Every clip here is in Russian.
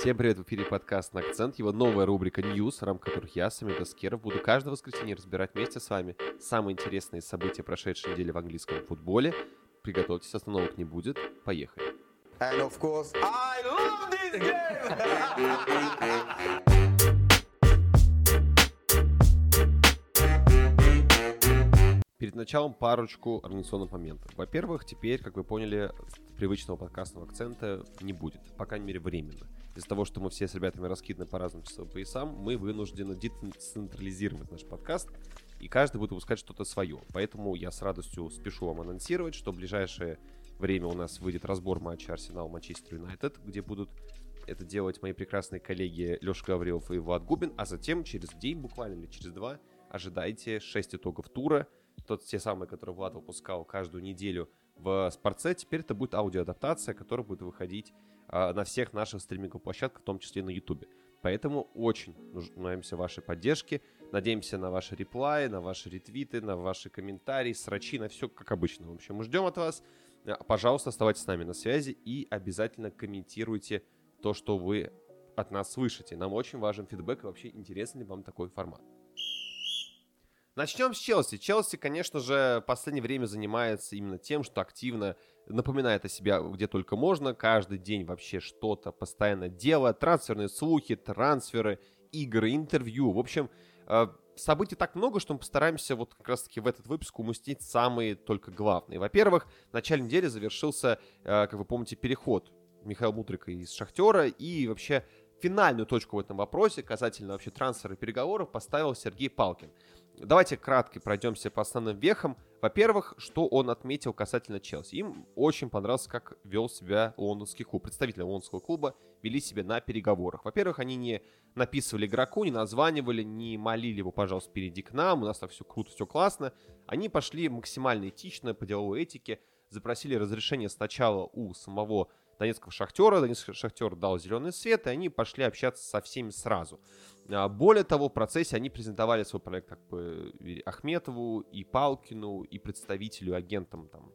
Всем привет, в эфире подкаст на акцент, его новая рубрика News, в рамках которых я, Самир Даскеров, буду каждое воскресенье разбирать вместе с вами самые интересные события прошедшей недели в английском футболе. Приготовьтесь, остановок не будет. Поехали. And of course, I love this game! Перед началом парочку организационных моментов. Во-первых, теперь, как вы поняли, привычного подкастного акцента не будет, по крайней мере, временно. Из-за того, что мы все с ребятами раскиданы по разным часовым поясам, мы вынуждены децентрализировать наш подкаст, и каждый будет выпускать что-то свое. Поэтому я с радостью спешу вам анонсировать, что в ближайшее время у нас выйдет разбор матча Арсенал-Манчестер Юнайтед, где будут это делать мои прекрасные коллеги Леша Гаврилов и Влад Губин, а затем через день, буквально или через два, ожидайте 6 итогов тура — тот, те самые, которые Влад выпускал каждую неделю в Спорце, теперь это будет аудиоадаптация, которая будет выходить э, на всех наших стриминговых площадках, в том числе на Ютубе. Поэтому очень нуждаемся в вашей поддержке. Надеемся на ваши реплаи, на ваши ретвиты, на ваши комментарии, срачи, на все как обычно. В общем, мы ждем от вас. Э, пожалуйста, оставайтесь с нами на связи и обязательно комментируйте то, что вы от нас слышите. Нам очень важен фидбэк и вообще интересен ли вам такой формат. Начнем с Челси. Челси, конечно же, в последнее время занимается именно тем, что активно напоминает о себе где только можно. Каждый день вообще что-то постоянно делает. Трансферные слухи, трансферы, игры, интервью. В общем, э, событий так много, что мы постараемся вот как раз-таки в этот выпуск уместить самые только главные. Во-первых, в начале недели завершился, э, как вы помните, переход Михаила Мудрика из Шахтера и вообще финальную точку в этом вопросе касательно вообще трансфера и переговоров поставил Сергей Палкин. Давайте кратко пройдемся по основным вехам. Во-первых, что он отметил касательно Челси. Им очень понравилось, как вел себя лондонский клуб. Представители лондонского клуба вели себя на переговорах. Во-первых, они не написывали игроку, не названивали, не молили его, пожалуйста, перейди к нам, у нас так все круто, все классно. Они пошли максимально этично, по деловой этике, запросили разрешение сначала у самого Донецкого шахтера. Донецкий шахтер дал зеленый свет, и они пошли общаться со всеми сразу. А, более того, в процессе они презентовали свой проект как бы Ахметову и Палкину, и представителю, агентам там,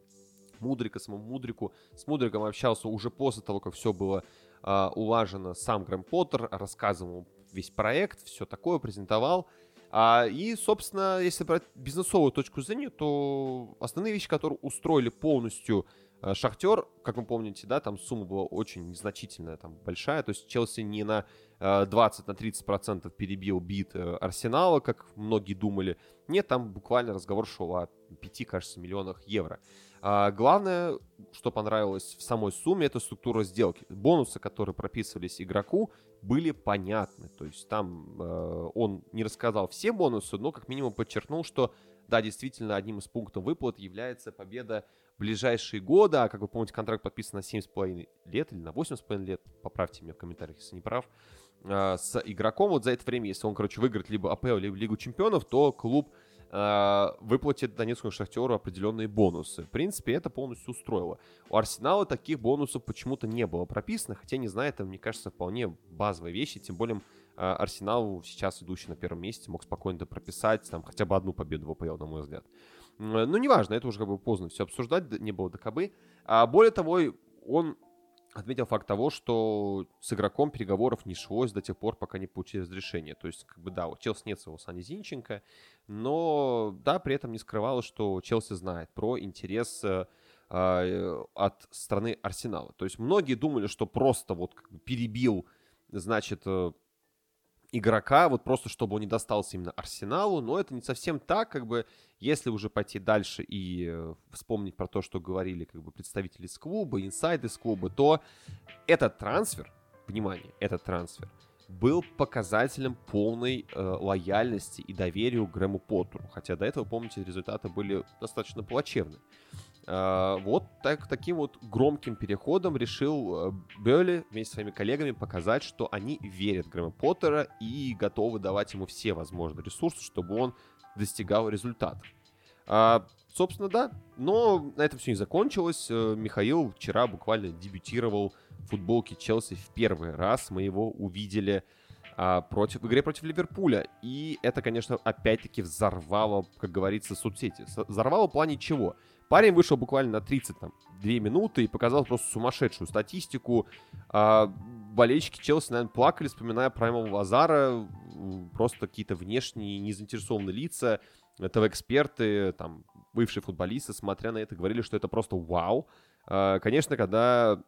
Мудрика, самому Мудрику. С Мудриком общался уже после того, как все было э, улажено. Сам Грэм Поттер рассказывал весь проект, все такое, презентовал. А, и, собственно, если брать бизнесовую точку зрения, то основные вещи, которые устроили полностью Э, Шахтер, как вы помните, да, там сумма была очень незначительная, там большая. То есть Челси не на 20 э, на 30 процентов перебил бит э, Арсенала, как многие думали. Нет, там буквально разговор шел о 5, кажется, миллионах евро. А главное, что понравилось в самой сумме, это структура сделки. Бонусы, которые прописывались игроку, были понятны. То есть там э, он не рассказал все бонусы, но как минимум подчеркнул, что да, действительно, одним из пунктов выплат является победа ближайшие годы, а как вы помните, контракт подписан на 7,5 лет или на 8,5 лет, поправьте меня в комментариях, если не прав, с игроком. Вот за это время, если он, короче, выиграет либо АПЛ, либо Лигу Чемпионов, то клуб э, выплатит Донецкому Шахтеру определенные бонусы. В принципе, это полностью устроило. У Арсенала таких бонусов почему-то не было прописано, хотя, не знаю, это, мне кажется, вполне базовые вещи, тем более э, Арсенал сейчас идущий на первом месте мог спокойно прописать там хотя бы одну победу в АПЛ, на мой взгляд. Ну, неважно, это уже как бы поздно все обсуждать, не было ДКБ. А более того, он отметил факт того, что с игроком переговоров не шлось до тех пор, пока не получили разрешение. То есть, как бы, да, у Челси нет своего Сани Зинченко, но, да, при этом не скрывалось, что Челси знает про интерес э, э от страны Арсенала. То есть, многие думали, что просто вот перебил, значит, э, игрока, вот просто чтобы он не достался именно Арсеналу, но это не совсем так, как бы, если уже пойти дальше и э, вспомнить про то, что говорили как бы представители из клуба, инсайды из клуба, то этот трансфер, внимание, этот трансфер был показателем полной э, лояльности и доверия к Грэму Поттеру, хотя до этого, помните, результаты были достаточно плачевны. Uh, вот так, таким вот громким переходом решил uh, Берли вместе с своими коллегами показать, что они верят в Грэма Поттера и готовы давать ему все возможные ресурсы, чтобы он достигал результатов. Uh, собственно, да. Но на этом все не закончилось. Uh, Михаил вчера буквально дебютировал в футболке Челси в первый раз. Мы его увидели а, против, в игре против Ливерпуля. И это, конечно, опять-таки взорвало, как говорится, соцсети. Взорвало в плане чего? Парень вышел буквально на 30, там, 2 минуты и показал просто сумасшедшую статистику. А, болельщики Челси, наверное, плакали, вспоминая Праймова Лазара, просто какие-то внешние незаинтересованные лица, ТВ-эксперты, там, бывшие футболисты, смотря на это, говорили, что это просто вау. А, конечно, когда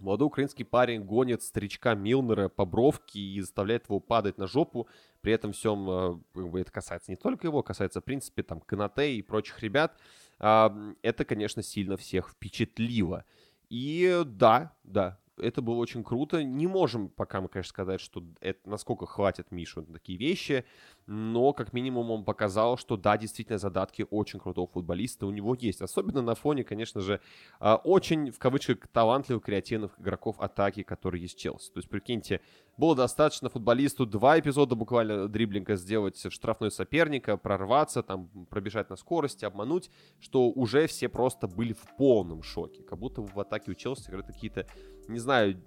молодой украинский парень гонит старичка Милнера по бровке и заставляет его падать на жопу, при этом всем а, это касается не только его, касается, в принципе, там, Канате и прочих ребят, это, конечно, сильно всех впечатлило. И да, да, это было очень круто. Не можем пока мы, конечно, сказать, что это, насколько хватит Мишу на такие вещи, но как минимум он показал, что да, действительно задатки очень крутого футболиста у него есть. Особенно на фоне, конечно же, а, очень, в кавычках, талантливых, креативных игроков атаки, которые есть Челси. То есть, прикиньте, было достаточно футболисту два эпизода буквально дриблинга сделать в штрафной соперника, прорваться, там, пробежать на скорости, обмануть, что уже все просто были в полном шоке. Как будто в атаке у Челси играют какие-то не знаю,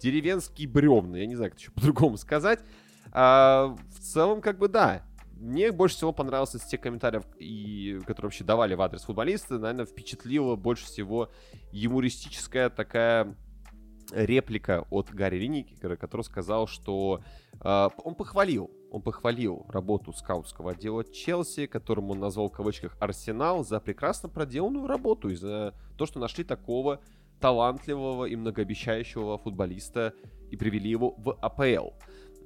деревенские бревна, я не знаю, как еще по-другому сказать. А, в целом, как бы, да, мне больше всего понравился из тех комментариев, и, которые вообще давали в адрес футболиста, наверное, впечатлила больше всего юмористическая такая реплика от Гарри Линникера, который сказал, что э, он похвалил, он похвалил работу скаутского отдела Челси, которому он назвал в кавычках Арсенал, за прекрасно проделанную работу и за то, что нашли такого талантливого и многообещающего футболиста и привели его в АПЛ.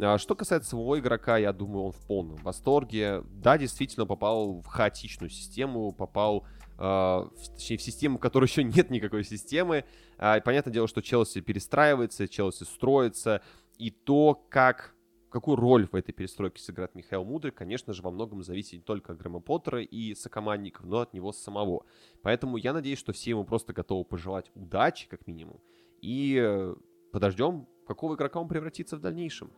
А, что касается самого игрока, я думаю, он в полном восторге. Да, действительно попал в хаотичную систему, попал э, точнее, в систему, в которой еще нет никакой системы. Э, понятное дело, что Челси перестраивается, Челси строится, и то, как какую роль в этой перестройке сыграет Михаил Мудрый, конечно же, во многом зависит не только от Грэма Поттера и сокомандников, но от него самого. Поэтому я надеюсь, что все ему просто готовы пожелать удачи, как минимум, и э, подождем, какого игрока он превратится в дальнейшем.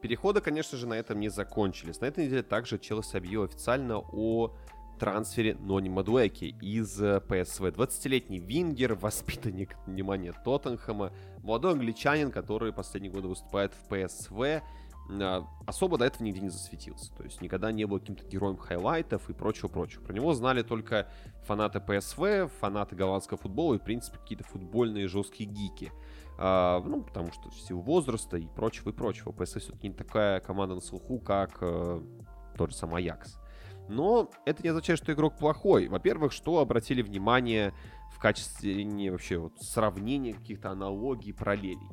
Переходы, конечно же, на этом не закончились. На этой неделе также Челси объявил официально о трансфере Нони Мадуэки из э, ПСВ. 20-летний вингер, воспитанник, внимание, Тоттенхэма, молодой англичанин, который последние годы выступает в ПСВ, а, особо до этого нигде не засветился. То есть никогда не был каким-то героем хайлайтов и прочего-прочего. Про него знали только фанаты ПСВ, фанаты голландского футбола и, в принципе, какие-то футбольные жесткие гики. А, ну, потому что в силу возраста и прочего, и прочего. ПСВ все-таки не такая команда на слуху, как э, тот же самый Аякс. Но это не означает, что игрок плохой. Во-первых, что обратили внимание в качестве не вообще вот сравнения каких-то аналогий, параллелей.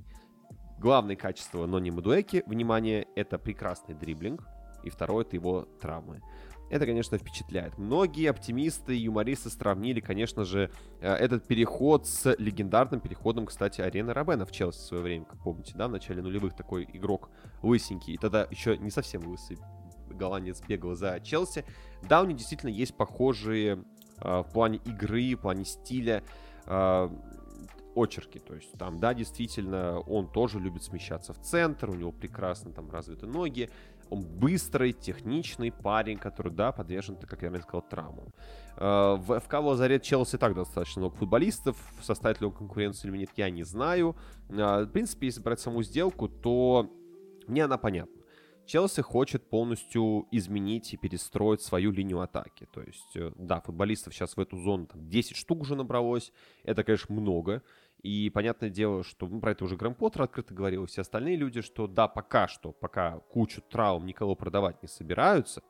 Главное качество Нони Мадуэки, внимание, это прекрасный дриблинг. И второе, это его травмы. Это, конечно, впечатляет. Многие оптимисты и юмористы сравнили, конечно же, э, этот переход с легендарным переходом, кстати, Арены Робена в Челси в свое время, как помните, да, в начале нулевых такой игрок лысенький, и тогда еще не совсем лысый голландец бегал за Челси. Да, у них действительно есть похожие э, в плане игры, в плане стиля э, очерки. То есть там, да, действительно, он тоже любит смещаться в центр, у него прекрасно там развиты ноги. Он быстрый, техничный парень, который, да, подвержен, как я сказал, травмам. Э, в ФК Лазарет Челси так достаточно много футболистов. Составит ли он конкуренцию или нет, я не знаю. Э, в принципе, если брать саму сделку, то мне она понятна. Челси хочет полностью изменить и перестроить свою линию атаки. То есть, э, да, футболистов сейчас в эту зону там, 10 штук уже набралось. Это, конечно, много. И понятное дело, что ну, про это уже Грэм Поттер открыто говорил, и все остальные люди, что да, пока что, пока кучу травм никого продавать не собираются,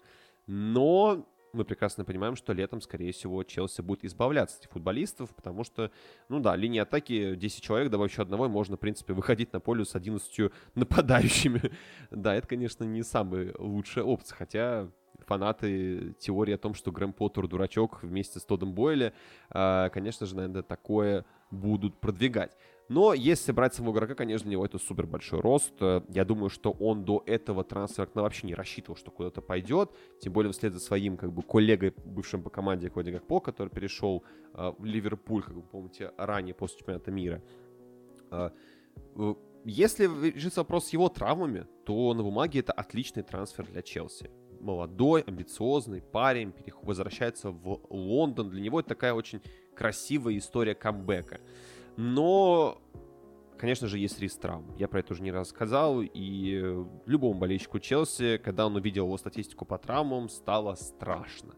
но мы прекрасно понимаем, что летом, скорее всего, Челси будет избавляться от этих футболистов, потому что, ну да, линия атаки 10 человек, да вообще одного, можно, в принципе, выходить на поле с 11 нападающими. да, это, конечно, не самая лучшая опция, хотя фанаты теории о том, что Грэм Поттер дурачок вместе с Тодом Бойли, а, конечно же, наверное, такое будут продвигать. Но если брать самого игрока, конечно, у него это супер большой рост. Я думаю, что он до этого трансфера вообще не рассчитывал, что куда-то пойдет. Тем более вслед за своим как бы коллегой, бывшим по команде Коди Гакпо, который перешел э, в Ливерпуль, как вы помните, ранее после чемпионата мира. Э, если решится вопрос с его травмами, то на бумаге это отличный трансфер для Челси. Молодой, амбициозный парень возвращается в Лондон. Для него это такая очень красивая история камбэка. Но конечно же, есть риск травм. Я про это уже не раз сказал, и любому болельщику Челси, когда он увидел его статистику по травмам, стало страшно.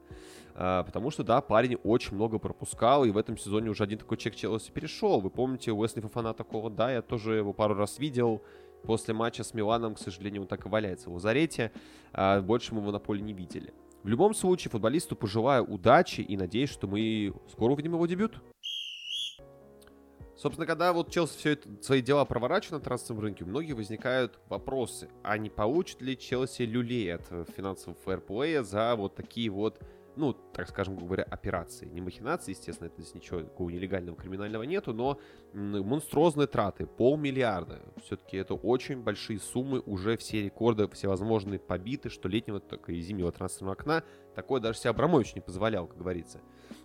А, потому что, да, парень очень много пропускал, и в этом сезоне уже один такой чек Челси перешел. Вы помните, Уэсли Фафана такого, да, я тоже его пару раз видел. После матча с Миланом, к сожалению, он так и валяется в лазарете. А больше мы его на поле не видели. В любом случае, футболисту пожелаю удачи и надеюсь, что мы скоро увидим его дебют. Собственно, когда вот Челси все это, свои дела проворачивает на трансферном рынке, у многих возникают вопросы, а не получит ли Челси люлей от финансового фэрплея за вот такие вот ну, так скажем, говоря, операции. Не махинации, естественно, это здесь ничего такого нелегального, криминального нету, но монструозные траты, полмиллиарда. Все-таки это очень большие суммы, уже все рекорды всевозможные побиты, что летнего, так и зимнего трансферного окна. Такое даже себе Абрамович не позволял, как говорится.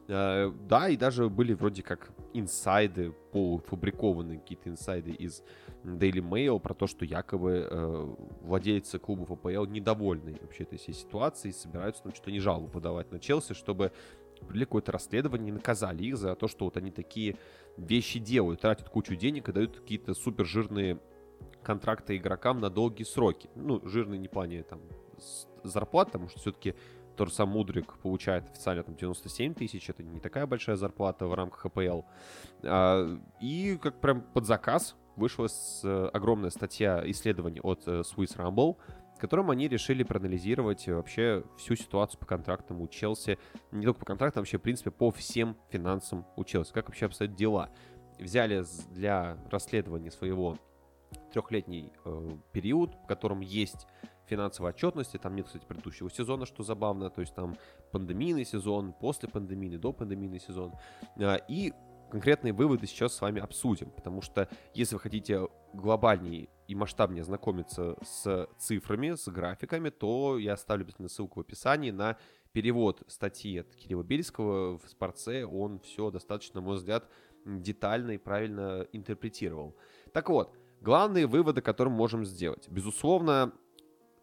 Э, да, и даже были вроде как инсайды, полуфабрикованные какие-то инсайды из Daily Mail про то, что якобы э, владельцы клубов АПЛ недовольны вообще этой всей ситуацией и собираются ну, что-то не жалобу подавать на Челси, чтобы провели какое-то расследование и наказали их за то, что вот они такие вещи делают, тратят кучу денег и дают какие-то супер жирные контракты игрокам на долгие сроки. Ну, жирные не в плане там зарплат, потому что все-таки тот же сам Мудрик получает официально там 97 тысяч, это не такая большая зарплата в рамках АПЛ. А, и как прям под заказ вышла э, огромная статья исследований от э, Swiss Rumble, в котором они решили проанализировать вообще всю ситуацию по контрактам у Челси. Не только по контрактам, вообще, в принципе, по всем финансам у Челси. Как вообще обстоят дела. Взяли для расследования своего трехлетний э, период, в котором есть финансовой отчетности. Там нет, кстати, предыдущего сезона, что забавно. То есть там пандемийный сезон, после пандемийный, до пандемийный сезон. Э, и конкретные выводы сейчас с вами обсудим, потому что если вы хотите глобальнее и масштабнее знакомиться с цифрами, с графиками, то я оставлю обязательно ссылку в описании на перевод статьи от Кирилла Бельского в Спорце. Он все достаточно, на мой взгляд, детально и правильно интерпретировал. Так вот, главные выводы, которые мы можем сделать. Безусловно,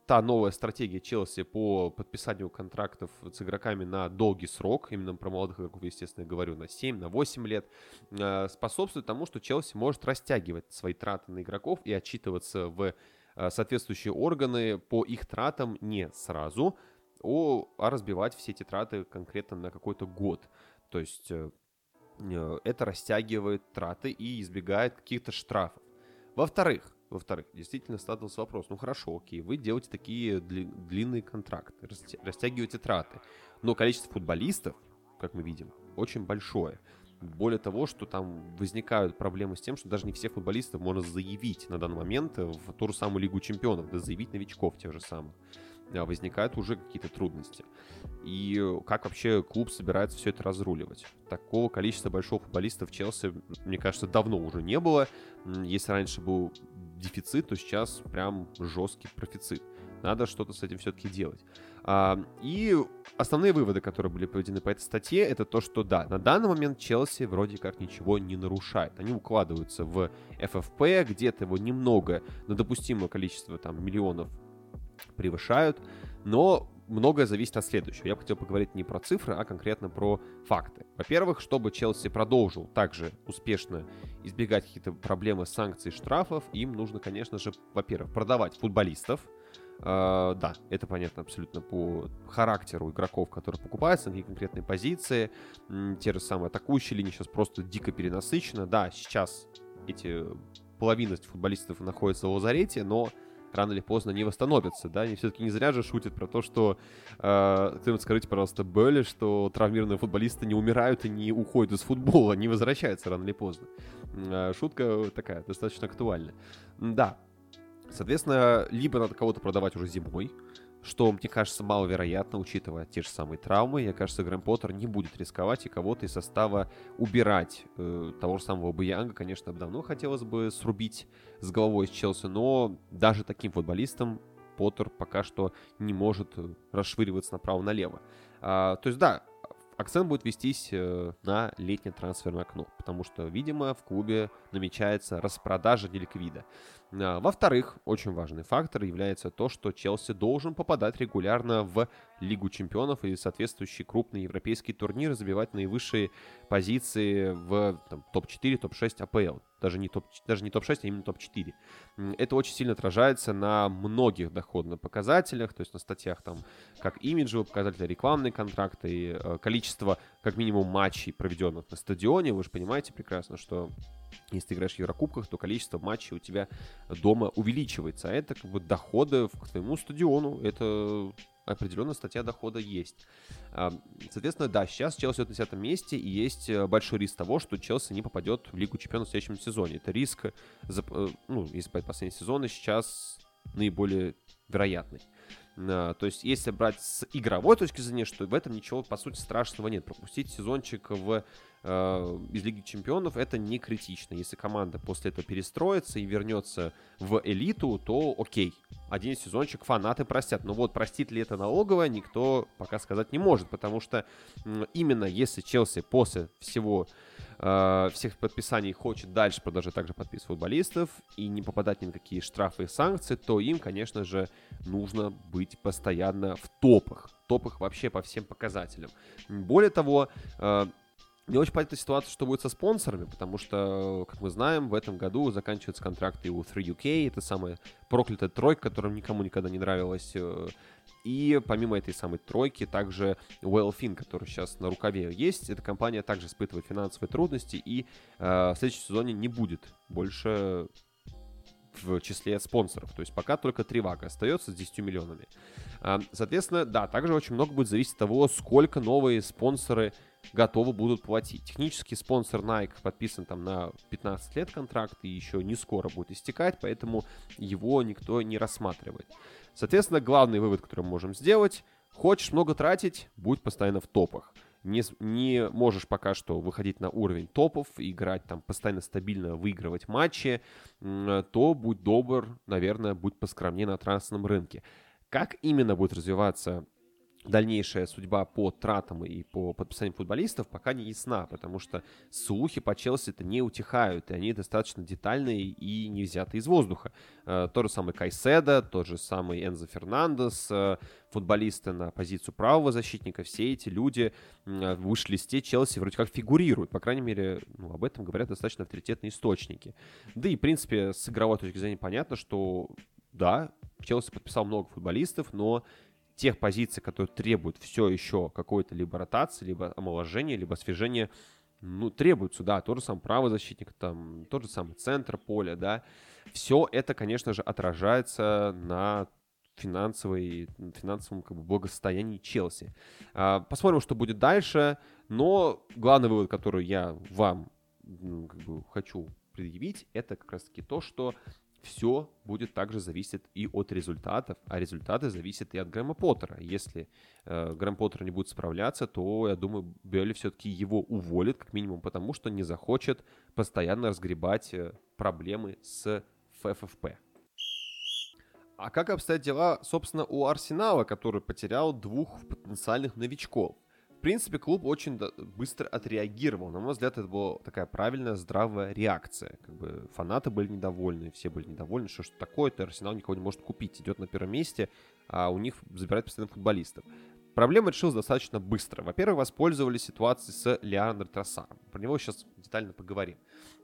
та новая стратегия Челси по подписанию контрактов с игроками на долгий срок, именно про молодых игроков, естественно, говорю, на 7, на 8 лет, э, способствует тому, что Челси может растягивать свои траты на игроков и отчитываться в э, соответствующие органы по их тратам не сразу, а разбивать все эти траты конкретно на какой-то год. То есть э, это растягивает траты и избегает каких-то штрафов. Во-вторых, во-вторых, действительно статус вопрос. Ну хорошо, окей, вы делаете такие дли- длинные контракты, растягиваете траты. Но количество футболистов, как мы видим, очень большое. Более того, что там возникают проблемы с тем, что даже не всех футболистов можно заявить на данный момент в ту же самую Лигу Чемпионов, да заявить новичков тех же самых. А, возникают уже какие-то трудности. И как вообще клуб собирается все это разруливать? Такого количества большого футболистов в Челси, мне кажется, давно уже не было. Если раньше был дефицит, то сейчас прям жесткий профицит. Надо что-то с этим все-таки делать. А, и основные выводы, которые были проведены по этой статье, это то, что да, на данный момент Челси вроде как ничего не нарушает. Они укладываются в FFP, где-то его немного, но допустимое количество там миллионов превышают, но многое зависит от следующего. Я бы хотел поговорить не про цифры, а конкретно про факты. Во-первых, чтобы Челси продолжил также успешно избегать какие-то проблемы санкций, штрафов, им нужно, конечно же, во-первых, продавать футболистов. Uh, да, это понятно абсолютно по характеру игроков, которые покупаются на какие конкретные позиции. Те же самые атакующие линии сейчас просто дико перенасыщены. Да, сейчас эти половина футболистов находится в лазарете, но рано или поздно не восстановятся, да, они все-таки не зря же шутят про то, что, э, кто-нибудь скажите, пожалуйста, Белли, что травмированные футболисты не умирают и не уходят из футбола, они возвращаются рано или поздно. Э, шутка такая, достаточно актуальная. Да, соответственно, либо надо кого-то продавать уже зимой, что, мне кажется, маловероятно, учитывая те же самые травмы. Мне кажется, Грэм Поттер не будет рисковать и кого-то из состава убирать. Э, того же самого Баянга, конечно, давно хотелось бы срубить с головой из Челси, но даже таким футболистом Поттер пока что не может расшвыриваться направо-налево. А, то есть, да, акцент будет вестись э, на летнее трансферное окно, потому что, видимо, в клубе намечается распродажа неликвида. А, во-вторых, очень важный фактор является то, что Челси должен попадать регулярно в Лигу чемпионов и соответствующие крупные европейские турниры, забивать наивысшие позиции в топ-4, топ-6 АПЛ. Даже не топ, даже не топ-6, а именно топ-4. Это очень сильно отражается на многих доходных показателях, то есть на статьях там как имиджевые показатели, рекламные контракты, э, количество как минимум матчей, проведенных на стадионе. Вы же понимаете прекрасно, что если ты играешь в Еврокубках, то количество матчей у тебя дома увеличивается. А это как бы доходы к твоему стадиону. Это определенная статья дохода есть. А, соответственно, да, сейчас Челси на 10 месте, и есть э, большой риск того, что Челси не попадет в Лигу Чемпионов в следующем сезоне. Это риск, э, ну, если брать последние сезоны, сейчас наиболее вероятный. А, то есть, если брать с игровой точки зрения, что в этом ничего, по сути, страшного нет. Пропустить сезончик в э, из Лиги Чемпионов это не критично. Если команда после этого перестроится и вернется в элиту, то окей. Один сезончик фанаты простят. Но вот простит ли это налоговая, никто пока сказать не может. Потому что именно если Челси после всего всех подписаний хочет дальше продолжать также подписывать футболистов и не попадать ни на какие штрафы и санкции, то им, конечно же, нужно быть постоянно в топах. Топах вообще по всем показателям. Более того, э, не очень понятна ситуация, что будет со спонсорами, потому что, как мы знаем, в этом году заканчиваются контракты у 3UK, это самая проклятая тройка, которая никому никогда не нравилась. Э, и помимо этой самой тройки, также Wellfin, который сейчас на рукаве есть, эта компания также испытывает финансовые трудности и э, в следующем сезоне не будет больше в числе спонсоров. То есть пока только Тривага остается с 10 миллионами. А, соответственно, да, также очень много будет зависеть от того, сколько новые спонсоры готовы будут платить. Технический спонсор Nike подписан там на 15 лет контракт и еще не скоро будет истекать, поэтому его никто не рассматривает. Соответственно, главный вывод, который мы можем сделать, хочешь много тратить, будь постоянно в топах не, не можешь пока что выходить на уровень топов, играть там постоянно стабильно, выигрывать матчи, то будь добр, наверное, будь поскромнее на трансферном рынке. Как именно будет развиваться дальнейшая судьба по тратам и по подписанию футболистов пока не ясна, потому что слухи по Челси-то не утихают, и они достаточно детальные и не взяты из воздуха. Э, тот же самый Кайседа, тот же самый Энзо Фернандес, э, футболисты на позицию правого защитника, все эти люди в выш-листе Челси вроде как фигурируют, по крайней мере, ну, об этом говорят достаточно авторитетные источники. Да и, в принципе, с игровой точки зрения понятно, что да, Челси подписал много футболистов, но тех позиций, которые требуют все еще какой-то либо ротации, либо омоложения, либо освежения, ну, требуются, да, тот же самый правый защитник, там, тот же самый центр поля, да, все это, конечно же, отражается на финансовой, финансовом как бы, благосостоянии Челси. А, посмотрим, что будет дальше, но главный вывод, который я вам как бы, хочу предъявить, это как раз-таки то, что все будет также зависеть и от результатов, а результаты зависят и от Грэма Поттера. Если э, Грэм Поттер не будет справляться, то, я думаю, Белли все-таки его уволит, как минимум потому, что не захочет постоянно разгребать э, проблемы с ФФП. А как обстоят дела, собственно, у Арсенала, который потерял двух потенциальных новичков? Принципе, клуб очень быстро отреагировал. На мой взгляд, это была такая правильная, здравая реакция. Как бы фанаты были недовольны, все были недовольны, что что такое-то, Арсенал никого не может купить. Идет на первом месте, а у них забирают постоянно футболистов. Проблема решилась достаточно быстро. Во-первых, воспользовались ситуацией с Леандро Троссаром. Про него сейчас детально поговорим.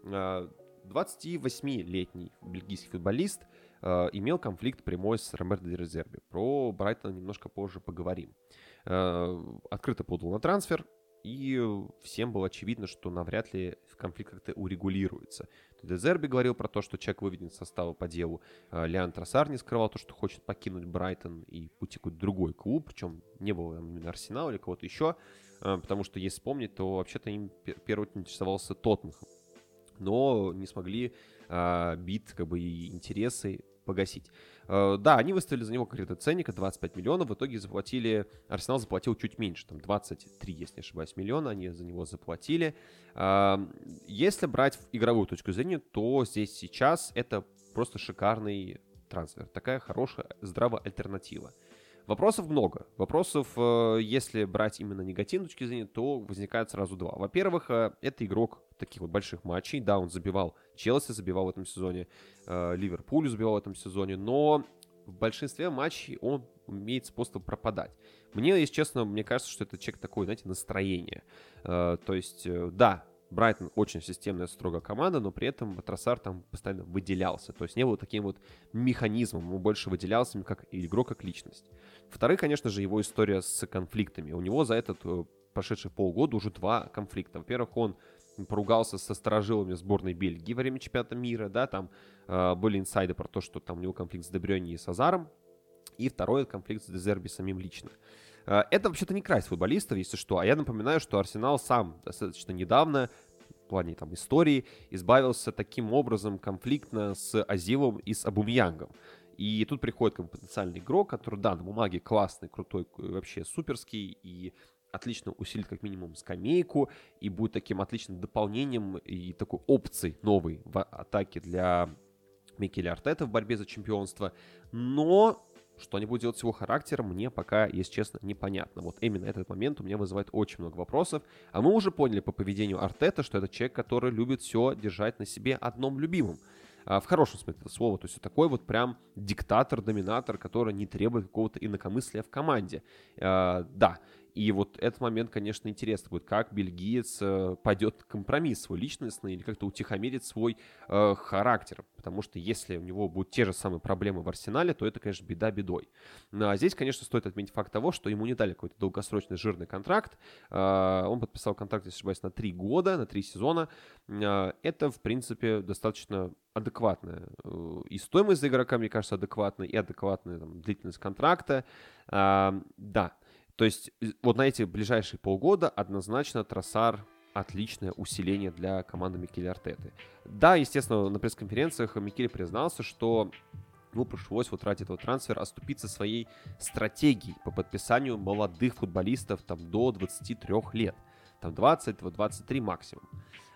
28-летний а, бельгийский футболист а, имел конфликт прямой с Ромердо Резерби. Про Брайтон немножко позже поговорим. Э, открыто подал на трансфер, и всем было очевидно, что навряд ли конфликт как-то урегулируется. Дезерби говорил про то, что человек выведен из состава по делу. Э, Леон Троссар не скрывал то, что хочет покинуть Брайтон и пути какой-то другой клуб, причем не было там именно Арсенала или кого-то еще, э, потому что, если вспомнить, то вообще-то им очередь интересовался Тоттенхэм. Но не смогли бит как бы и интересы погасить. Э, да, они выставили за него какой-то ценник, 25 миллионов, в итоге заплатили, Арсенал заплатил чуть меньше, там 23, если не ошибаюсь, миллиона они за него заплатили. Если брать игровую точку зрения, то здесь сейчас это просто шикарный трансфер, такая хорошая, здравая альтернатива. Вопросов много. Вопросов, э, если брать именно негативной точки зрения, то возникает сразу два. Во-первых, э, это игрок таких вот больших матчей. Да, он забивал Челси, забивал в этом сезоне, э, Ливерпуль забивал в этом сезоне, но в большинстве матчей он имеет способ пропадать. Мне, если честно, мне кажется, что это человек такой, знаете, настроение. То есть, да, Брайтон очень системная, строго команда, но при этом Тросар там постоянно выделялся. То есть не был таким вот механизмом, он больше выделялся как игрок, как личность. Вторых, конечно же, его история с конфликтами. У него за этот э, прошедший полгода уже два конфликта. Во-первых, он поругался со сторожилами сборной Бельгии во время чемпионата мира, да, там э, были инсайды про то, что там у него конфликт с Дебрёни и с Азаром, и второй конфликт с Дезерби самим лично. Э, это вообще-то не красть футболистов, если что. А я напоминаю, что Арсенал сам достаточно недавно в плане там истории избавился таким образом конфликтно с Азилом и с Абумьянгом. И тут приходит как бы потенциальный игрок, который, да, на бумаге классный, крутой, вообще суперский, и отлично усилит как минимум скамейку, и будет таким отличным дополнением и такой опцией новой в атаке для Микеля Артета в борьбе за чемпионство. Но что они будут делать с его характером, мне пока, если честно, непонятно. Вот именно этот момент у меня вызывает очень много вопросов. А мы уже поняли по поведению Артета, что это человек, который любит все держать на себе одном любимом. А, в хорошем смысле этого слова. То есть такой вот прям диктатор, доминатор, который не требует какого-то инакомыслия в команде. А, да, и вот этот момент, конечно, интересно будет, как бельгиец э, пойдет компромисс свой личностный или как-то утихомирит свой э, характер. Потому что если у него будут те же самые проблемы в арсенале, то это, конечно, беда бедой. Ну, а здесь, конечно, стоит отметить факт того, что ему не дали какой-то долгосрочный жирный контракт. Э, он подписал контракт, если ошибаюсь, на три года, на три сезона. Э, это, в принципе, достаточно адекватная. Э, и стоимость за игрока, мне кажется, адекватная, и адекватная там, длительность контракта. Э, да. То есть вот на эти ближайшие полгода однозначно Тросар отличное усиление для команды Микеля Артеты. Да, естественно, на пресс-конференциях Микель признался, что ему пришлось вот ради этого трансфера оступиться своей стратегией по подписанию молодых футболистов там до 23 лет. Там 20-23 максимум.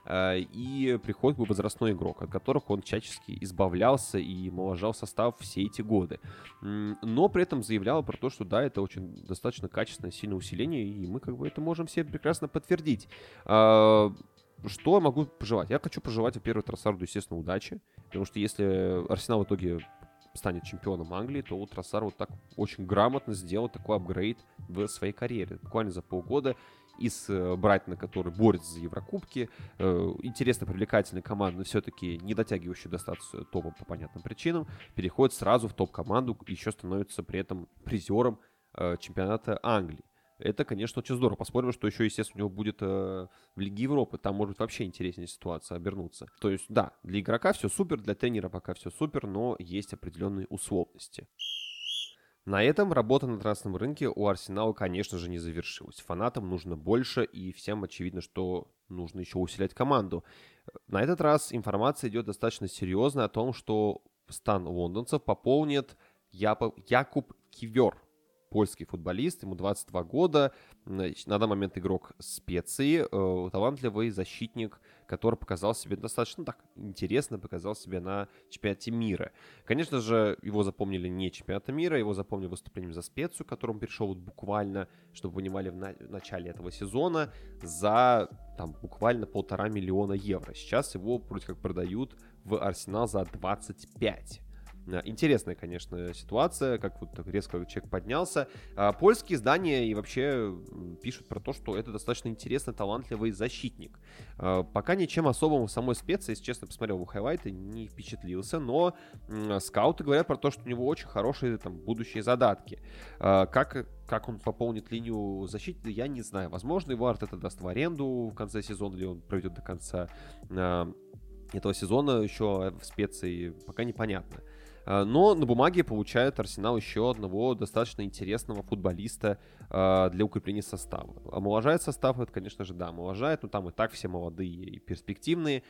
Э, и приходит возрастной игрок, от которых он чачески избавлялся и моложал состав все эти годы. Но при этом заявлял про то, что да, это очень достаточно качественное, сильное усиление, и мы как бы это можем все прекрасно подтвердить. А, что я могу пожелать? Я хочу пожелать, во-первых, Тросарду, естественно, удачи, потому что если Арсенал в итоге станет чемпионом Англии, то вот Тросар вот так очень грамотно сделал такой апгрейд в своей карьере. Буквально за полгода из э, Брайтона, который борется за Еврокубки. Э, интересно, привлекательная команда, но все-таки не дотягивающая до статуса топа по понятным причинам, переходит сразу в топ-команду, еще становится при этом призером э, чемпионата Англии. Это, конечно, очень здорово. Поспорим, что еще, естественно, у него будет э, в Лиге Европы. Там может вообще интереснее ситуация обернуться. То есть, да, для игрока все супер, для тренера пока все супер, но есть определенные условности. На этом работа на трансферном рынке у Арсенала, конечно же, не завершилась. Фанатам нужно больше, и всем очевидно, что нужно еще усилять команду. На этот раз информация идет достаточно серьезно о том, что стан лондонцев пополнит Якуб Кивер – польский футболист, ему 22 года, на данный момент игрок специи, э, талантливый защитник, который показал себе достаточно так интересно, показал себя на чемпионате мира. Конечно же, его запомнили не чемпионата мира, его запомнили выступлением за специю, к которому перешел вот буквально, чтобы вы понимали, в, на- в начале этого сезона, за там буквально полтора миллиона евро. Сейчас его вроде как продают в Арсенал за 25. Э, интересная, конечно, ситуация, как вот резко человек поднялся. А, польские издания и вообще пишут про то, что это достаточно интересный, талантливый защитник. А, пока ничем особым в самой специи, если честно, посмотрел его хайлайты, не впечатлился, но скауты говорят про то, что у него очень хорошие там будущие задатки. А, как как он пополнит линию защиты, я не знаю. Возможно, его арт это даст в аренду в конце сезона, или он проведет до конца этого сезона еще в специи, пока непонятно. А, но на бумаге получает Арсенал еще одного достаточно интересного футболиста а, для укрепления состава. Омоложает состав, это, конечно же, да, омоложает, но там и так все молодые и перспективные.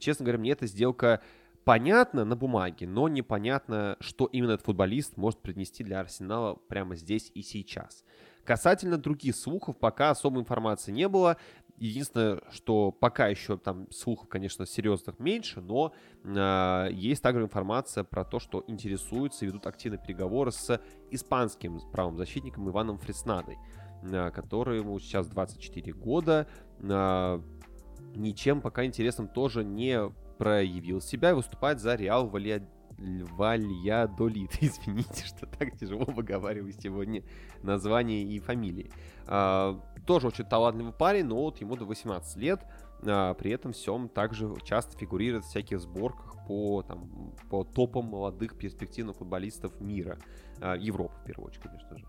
Честно говоря, мне эта сделка понятна на бумаге, но непонятно, что именно этот футболист может принести для Арсенала прямо здесь и сейчас. Касательно других слухов, пока особой информации не было. Единственное, что пока еще там слухов, конечно, серьезных меньше, но э, есть также информация про то, что интересуются и ведут активные переговоры с испанским правым защитником Иваном Фреснадой, э, который ему сейчас 24 года. Э, ничем пока интересным тоже не проявил себя и выступает за Реал Валья... Вальядолит. Извините, что так тяжело выговариваю сегодня название и фамилии. А, тоже очень талантливый парень, но вот ему до 18 лет, а, при этом всем также часто фигурирует в всяких сборках по, там, по топам молодых перспективных футболистов мира, а, Европы в первую очередь, конечно же.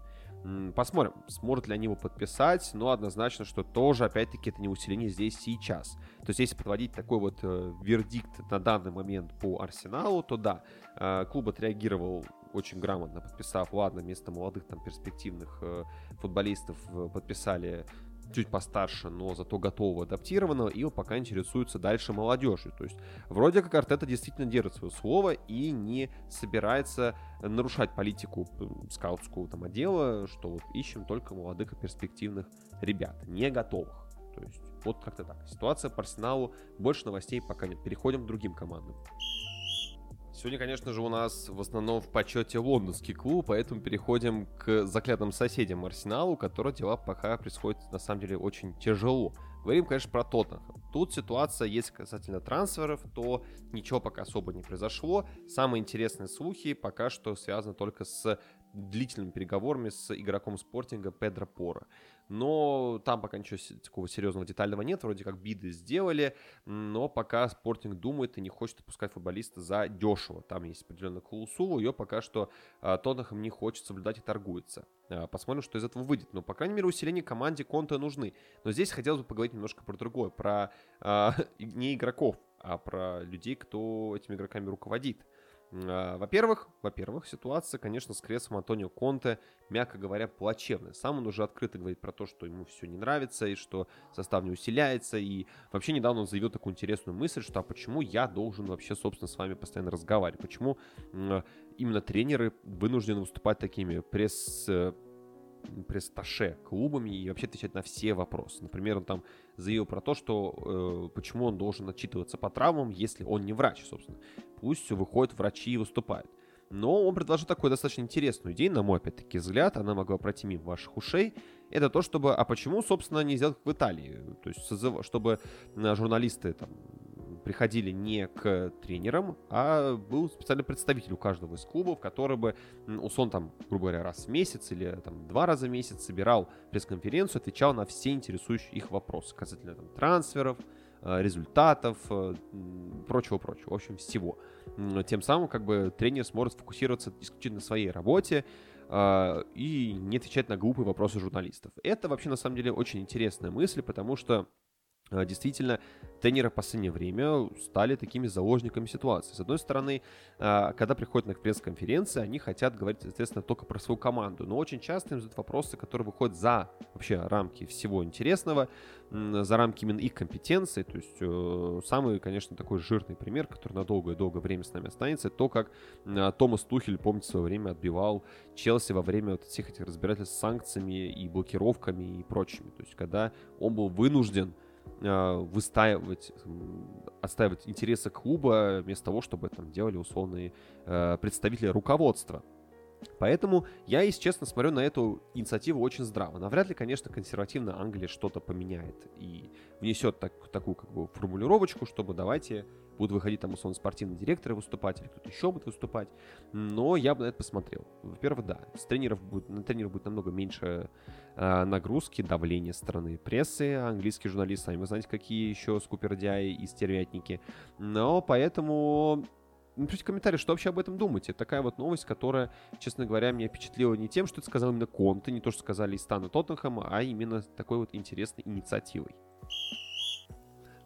Посмотрим, сможет ли они его подписать, но однозначно, что тоже, опять-таки, это не усиление здесь сейчас. То есть, если подводить такой вот э, вердикт на данный момент по Арсеналу, то да, э, клуб отреагировал очень грамотно, подписав, ладно, вместо молодых там перспективных э, футболистов э, подписали чуть постарше, но зато готового, адаптированного, и пока интересуется дальше молодежью. То есть вроде как Артета действительно держит свое слово и не собирается нарушать политику скаутского там отдела, что вот ищем только молодых и перспективных ребят, не готовых. То есть вот как-то так. Ситуация по Арсеналу, больше новостей пока нет. Переходим к другим командам. Сегодня, конечно же, у нас в основном в почете лондонский клуб, поэтому переходим к заклятым соседям Арсеналу, у которого дела пока происходят, на самом деле, очень тяжело. Говорим, конечно, про Тоттенхэм. Тут ситуация, есть касательно трансферов, то ничего пока особо не произошло. Самые интересные слухи пока что связаны только с длительными переговорами с игроком спортинга Педро Пора. Но там пока ничего такого серьезного детального нет. Вроде как биды сделали, но пока спортинг думает и не хочет отпускать футболиста за дешево. Там есть определенная клаусула, ее пока что а, Тоттенхэм не хочет соблюдать и торгуется. А, посмотрим, что из этого выйдет. Но, по крайней мере, усиление команде Конта нужны. Но здесь хотелось бы поговорить немножко про другое. Про а, не игроков, а про людей, кто этими игроками руководит. А, во-первых, во-первых, ситуация, конечно, с креслом Антонио Конте, мягко говоря, плачевная. Сам он уже открыто говорит про то, что ему все не нравится, и что состав не усиляется, и вообще недавно он заявил такую интересную мысль, что а почему я должен вообще, собственно, с вами постоянно разговаривать? Почему именно тренеры вынуждены выступать такими пресс пресс-таше клубами и вообще отвечать на все вопросы. Например, он там заявил про то, что э, почему он должен отчитываться по травмам, если он не врач, собственно. Пусть выходят врачи и выступают. Но он предложил такую достаточно интересную идею, на мой, опять-таки, взгляд, она могла пройти мимо ваших ушей. Это то, чтобы, а почему, собственно, не сделать как в Италии? То есть, чтобы э, журналисты там приходили не к тренерам, а был специальный представитель у каждого из клубов, который бы, условно, там, грубо говоря, раз в месяц или там два раза в месяц собирал пресс-конференцию, отвечал на все интересующие их вопросы касательно там, трансферов, э, результатов, прочего-прочего, в общем, всего. Тем самым, как бы, тренер сможет фокусироваться исключительно на своей работе, э, и не отвечать на глупые вопросы журналистов. Это вообще на самом деле очень интересная мысль, потому что действительно, тренеры в последнее время стали такими заложниками ситуации. С одной стороны, а, когда приходят на пресс-конференции, они хотят говорить, соответственно, только про свою команду. Но очень часто им задают вопросы, которые выходят за вообще рамки всего интересного, за рамки именно их компетенции. То есть э, самый, конечно, такой жирный пример, который на долгое-долгое время с нами останется, то, как а, Томас Тухель, помните, в свое время отбивал Челси во время вот всех этих разбирательств с санкциями и блокировками и прочими. То есть когда он был вынужден а, выстаивать, отстаивать интересы клуба вместо того, чтобы там делали условные э, представители руководства. Поэтому я, если честно, смотрю на эту инициативу очень здраво. Навряд ли, конечно, консервативная Англия что-то поменяет и внесет так, такую как бы формулировочку, чтобы давайте будут выходить там условно спортивные директоры выступать или кто-то еще будет выступать. Но я бы на это посмотрел. Во-первых, да, с тренеров будет, на тренеров будет намного меньше э, нагрузки, давления стороны прессы, английские журналисты, сами вы знаете, какие еще скупердяи и стервятники. Но поэтому Напишите комментарий, что вообще об этом думаете. Такая вот новость, которая, честно говоря, меня впечатлила не тем, что это сказал именно Конте, не то, что сказали из Стана Тоттенхэма, а именно такой вот интересной инициативой.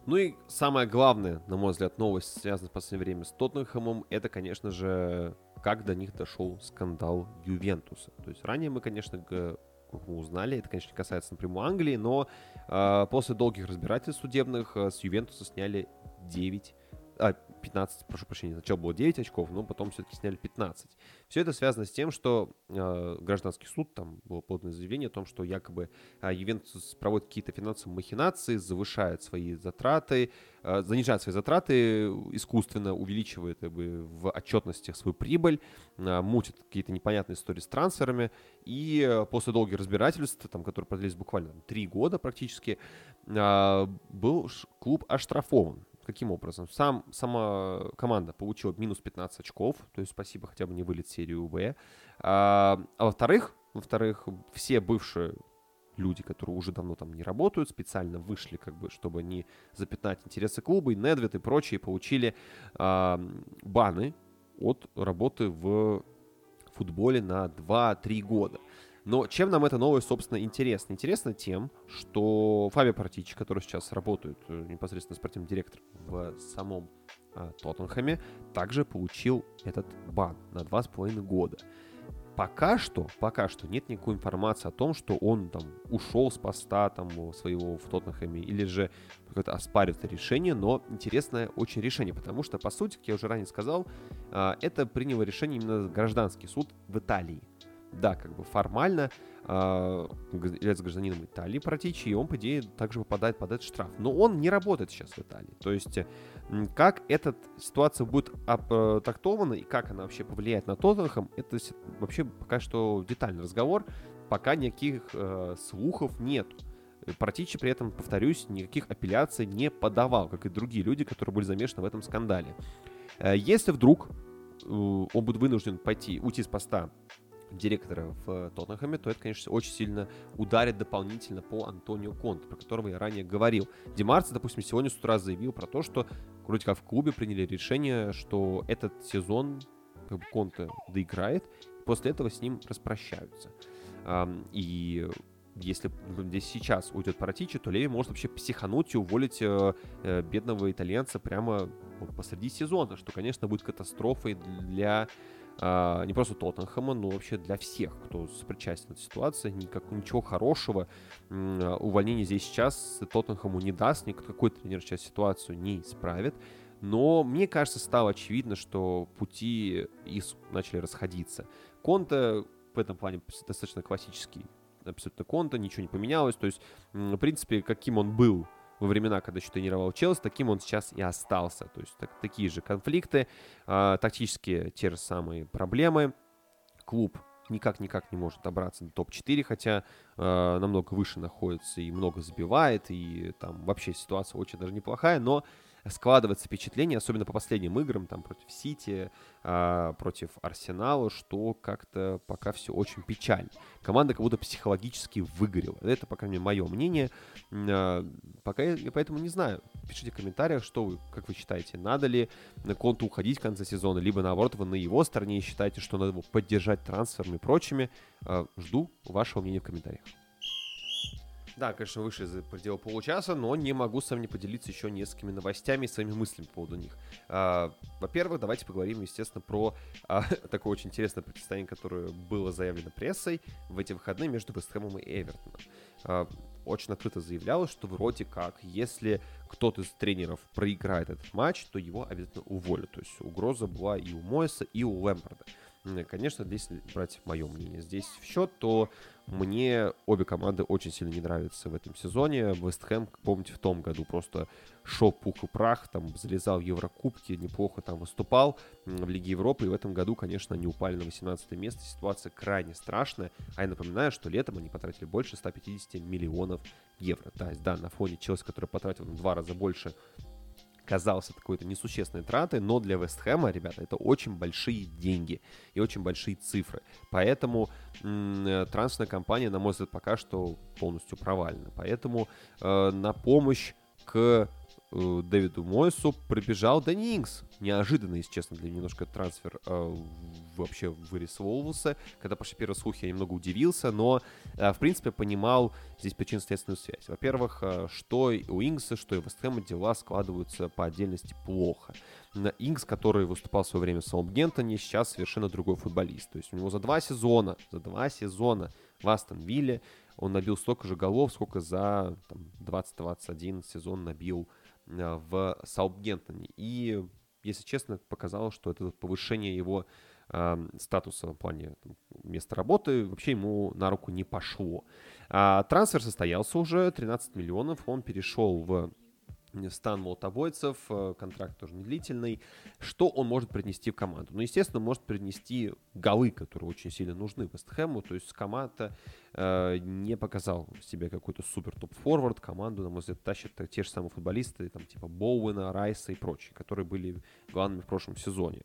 Ну и самое главное, на мой взгляд, новость, связанная в последнее время с Тоттенхэмом, это, конечно же, как до них дошел скандал Ювентуса. То есть ранее мы, конечно, мы узнали, это, конечно, касается напрямую Англии, но э, после долгих разбирательств судебных э, с Ювентуса сняли 9 а, 15, прошу прощения, сначала было 9 очков, но потом все-таки сняли 15. Все это связано с тем, что э, гражданский суд, там было подано заявление о том, что якобы э, Ювентус проводит какие-то финансовые махинации, завышает свои затраты, э, занижает свои затраты искусственно, увеличивает как бы, в отчетностях свою прибыль, э, мутит какие-то непонятные истории с трансферами, и э, после долгих разбирательств, там, которые продлились буквально там, 3 года практически, э, был клуб оштрафован Каким образом? Сам, сама команда получила минус 15 очков, то есть спасибо хотя бы не вылет серию В. А, а во-вторых, во-вторых, все бывшие люди, которые уже давно там не работают, специально вышли, как бы, чтобы не запятнать интересы клуба, и Недвед и прочие получили э, баны от работы в футболе на 2-3 года. Но чем нам эта новость, собственно, интересна? Интересно тем, что Фаби Партичи, который сейчас работает э, непосредственно спортивным директором в самом э, Тоттенхэме, также получил этот бан на 2,5 года. Пока что, пока что нет никакой информации о том, что он там ушел с поста там своего в Тоттенхэме или же какое-то оспаривает это решение, но интересное очень решение, потому что, по сути, как я уже ранее сказал, э, это приняло решение именно гражданский суд в Италии да, как бы формально э, является гражданином Италии Протичи, и он, по идее, также попадает под этот штраф. Но он не работает сейчас в Италии. То есть, как эта ситуация будет э, трактована и как она вообще повлияет на Тоттенхэм, это вообще пока что детальный разговор. Пока никаких э, слухов нет. Протичи при этом, повторюсь, никаких апелляций не подавал, как и другие люди, которые были замешаны в этом скандале. Э, если вдруг э, он будет вынужден пойти, уйти с поста директора в Тоттенхэме, то это, конечно, очень сильно ударит дополнительно по Антонио Конте, про которого я ранее говорил. Демарци, допустим, сегодня с утра заявил про то, что вроде как в клубе приняли решение, что этот сезон как бы Конте доиграет, после этого с ним распрощаются. И если здесь сейчас уйдет Паратичи, то Леви может вообще психануть и уволить э, э, бедного итальянца прямо посреди сезона, что, конечно, будет катастрофой для а, не просто Тоттенхэма, но вообще для всех, кто сопричастен этой ситуации. Никак, ничего хорошего а, увольнение здесь сейчас Тоттенхэму не даст, никакой тренер сейчас ситуацию не исправит. Но мне кажется, стало очевидно, что пути из начали расходиться. Конта в этом плане достаточно классический абсолютно Конта, ничего не поменялось. То есть, в принципе, каким он был во времена, когда еще тренировал Челси, таким он сейчас и остался. То есть так, такие же конфликты, э, тактические те же самые проблемы. Клуб никак-никак не может добраться до топ-4, хотя э, намного выше находится и много забивает, и там вообще ситуация очень даже неплохая, но складывается впечатление, особенно по последним играм, там, против Сити, э, против Арсенала, что как-то пока все очень печально. Команда как будто психологически выгорела. Это, по крайней мере, мое мнение. Э, пока я поэтому не знаю. Пишите в комментариях, что вы, как вы считаете, надо ли на Конту уходить в конце сезона, либо наоборот, вы на его стороне считаете, что надо его поддержать трансферами и прочими. Э, жду вашего мнения в комментариях. Да, конечно, выше за предел получаса, но не могу с вами поделиться еще несколькими новостями и своими мыслями по поводу них. А, во-первых, давайте поговорим, естественно, про а, такое очень интересное противостояние, которое было заявлено прессой в эти выходные между Вестхэмом и Эвертоном. А, очень открыто заявлялось, что вроде как, если кто-то из тренеров проиграет этот матч, то его обязательно уволят. То есть угроза была и у Мойса, и у Лэмпорда. Конечно, если брать мое мнение здесь в счет, то мне обе команды очень сильно не нравятся в этом сезоне. Вест Хэм, помните, в том году просто шел пух и прах, там залезал в Еврокубки, неплохо там выступал в Лиге Европы. И в этом году, конечно, они упали на 18 место. Ситуация крайне страшная. А я напоминаю, что летом они потратили больше 150 миллионов евро. То есть, да, на фоне Челси, который потратил в два раза больше казался какой-то несущественной тратой, но для Вестхэма, ребята, это очень большие деньги и очень большие цифры. Поэтому м- трансферная компания, на мой взгляд, пока что полностью провалена. Поэтому э, на помощь к э, Дэвиду Мойсу прибежал Дэнни Инкс. Неожиданно, если честно, для немножко трансфер э, вообще вырисовывался. Когда пошли первые слухи, я немного удивился, но, э, в принципе, понимал здесь причинно-следственную связь. Во-первых, э, что у Инкса, что и у Вестхэма дела складываются по отдельности плохо. Инкс, который выступал в свое время в Саутгемптоне, сейчас совершенно другой футболист. То есть у него за два сезона, за два сезона в Астон Вилле он набил столько же голов, сколько за 20-21 сезон набил э, в Саутгемптоне. И, если честно, показалось, что это повышение его э, статуса в плане места работы вообще ему на руку не пошло. А, трансфер состоялся уже, 13 миллионов, он перешел в стан молотобойцев, э, контракт тоже не длительный. Что он может принести в команду? Ну, естественно, может принести голы, которые очень сильно нужны Вестхэму. То есть команда э, не показал себе какой-то супер топ-форвард. Команду, на мой взгляд, тащат те же самые футболисты, там, типа Боуэна, Райса и прочие, которые были главными в прошлом сезоне.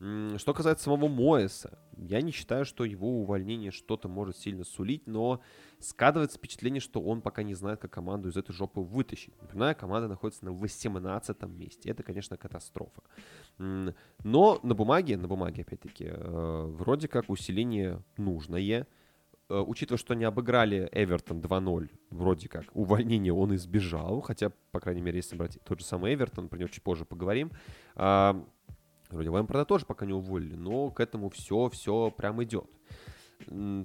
Что касается самого Моэса, я не считаю, что его увольнение что-то может сильно сулить, но складывается впечатление, что он пока не знает, как команду из этой жопы вытащить. Напоминаю, команда находится на 18 месте. Это, конечно, катастрофа. Но на бумаге, на бумаге, опять-таки, э, вроде как усиление нужное. Э, учитывая, что они обыграли Эвертон 2-0, вроде как увольнение он избежал, хотя, по крайней мере, если брать тот же самый Эвертон, про него чуть позже поговорим, а, Вроде Лэмпорда тоже пока не уволили, но к этому все, все прям идет.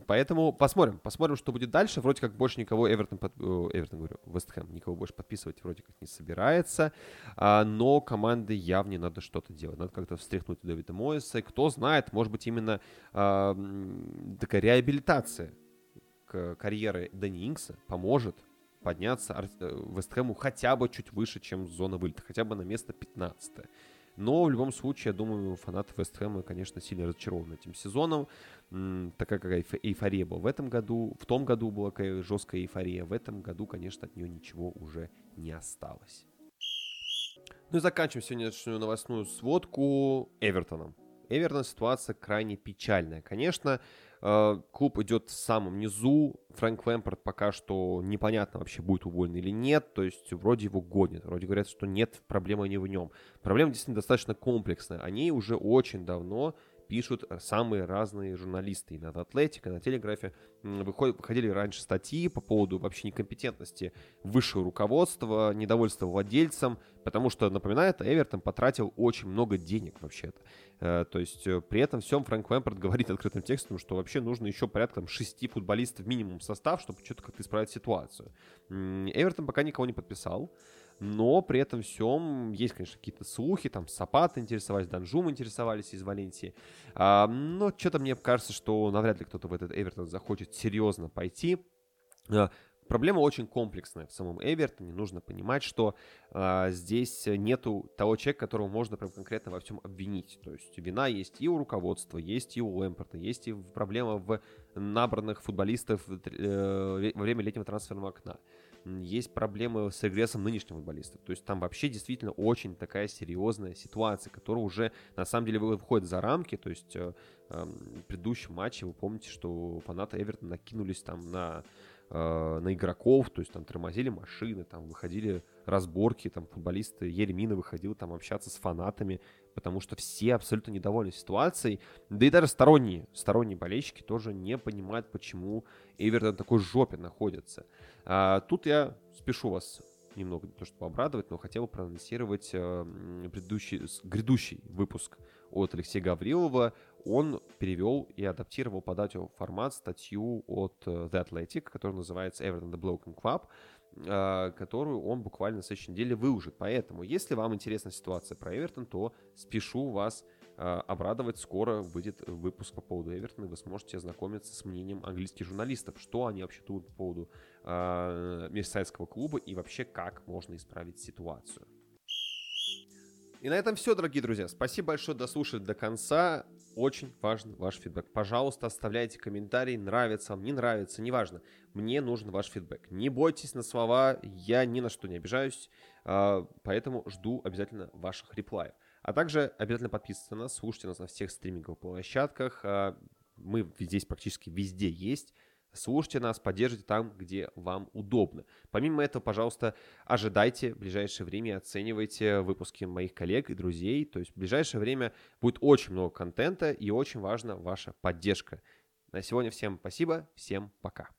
Поэтому посмотрим, посмотрим, что будет дальше. Вроде как больше никого Эвертон, под... Эвертон говорю, Вестхэм никого больше подписывать вроде как не собирается. А, но команды явно надо что-то делать. Надо как-то встряхнуть Дэвида Моиса. И кто знает, может быть именно а, такая реабилитация карьеры Дани Инкса поможет подняться э, Вестхэму хотя бы чуть выше, чем зона вылета, хотя бы на место 15 но в любом случае, я думаю, фанаты Вестхэма, конечно, сильно разочарованы этим сезоном. Такая какая эйфория была в этом году. В том году была какая жесткая эйфория. В этом году, конечно, от нее ничего уже не осталось. Ну и заканчиваем сегодняшнюю новостную сводку Эвертоном. Эвертон ситуация крайне печальная. Конечно, клуб идет в самом низу. Фрэнк Лэмпорт пока что непонятно вообще будет уволен или нет. То есть вроде его гонят. Вроде говорят, что нет, проблемы не в нем. Проблема действительно достаточно комплексная. Они уже очень давно пишут самые разные журналисты. И на Атлетика, на Телеграфе выходили раньше статьи по поводу вообще некомпетентности высшего руководства, недовольства владельцам, потому что, напоминает, Эвертон потратил очень много денег вообще-то. Э, то есть э, при этом всем Фрэнк Лэмпорт говорит открытым текстом, что вообще нужно еще порядка там, шести футболистов минимум состав, чтобы что-то как-то исправить ситуацию. Эвертон пока никого не подписал но при этом всем есть, конечно, какие-то слухи, там Сапат интересовались, Данжум интересовались из Валенсии, а, но что-то мне кажется, что навряд ли кто-то в этот Эвертон захочет серьезно пойти. А, проблема очень комплексная в самом Эвертоне. Нужно понимать, что а, здесь нету того человека, которого можно прям конкретно во всем обвинить. То есть вина есть и у руководства, есть и у Лэмпорта, есть и проблема в набранных футболистов э, во время летнего трансферного окна есть проблемы с регрессом нынешних футболистов. То есть там вообще действительно очень такая серьезная ситуация, которая уже на самом деле выходит за рамки. То есть э, э, в предыдущем матче вы помните, что фанаты Эвертона накинулись там на э, на игроков, то есть там тормозили машины, там выходили разборки, там футболисты Еремина выходил там общаться с фанатами, потому что все абсолютно недовольны ситуацией, да и даже сторонние, сторонние болельщики тоже не понимают, почему Эвертон такой жопе находится. А, тут я спешу вас немного, не то чтобы обрадовать, но хотел бы проанонсировать э, предыдущий, грядущий выпуск от Алексея Гаврилова. Он перевел и адаптировал под аудиоформат статью от э, The Athletic, которая называется Everton the Broken Club, э, которую он буквально на следующей неделе выложит. Поэтому, если вам интересна ситуация про Эвертон, то спешу вас а, обрадовать. Скоро выйдет выпуск по поводу Эвертона, и вы сможете ознакомиться с мнением английских журналистов, что они вообще думают по поводу э, Мерсайдского клуба и вообще как можно исправить ситуацию. И на этом все, дорогие друзья. Спасибо большое, дослушали до конца. Очень важен ваш фидбэк. Пожалуйста, оставляйте комментарии, нравится вам, не нравится, неважно. Мне нужен ваш фидбэк. Не бойтесь на слова, я ни на что не обижаюсь, поэтому жду обязательно ваших реплаев. А также обязательно подписывайтесь на нас, слушайте нас на всех стриминговых площадках. А, мы здесь практически везде есть. Слушайте нас, поддержите там, где вам удобно. Помимо этого, пожалуйста, ожидайте в ближайшее время, оценивайте выпуски моих коллег и друзей. То есть в ближайшее время будет очень много контента и очень важна ваша поддержка. На сегодня всем спасибо, всем пока.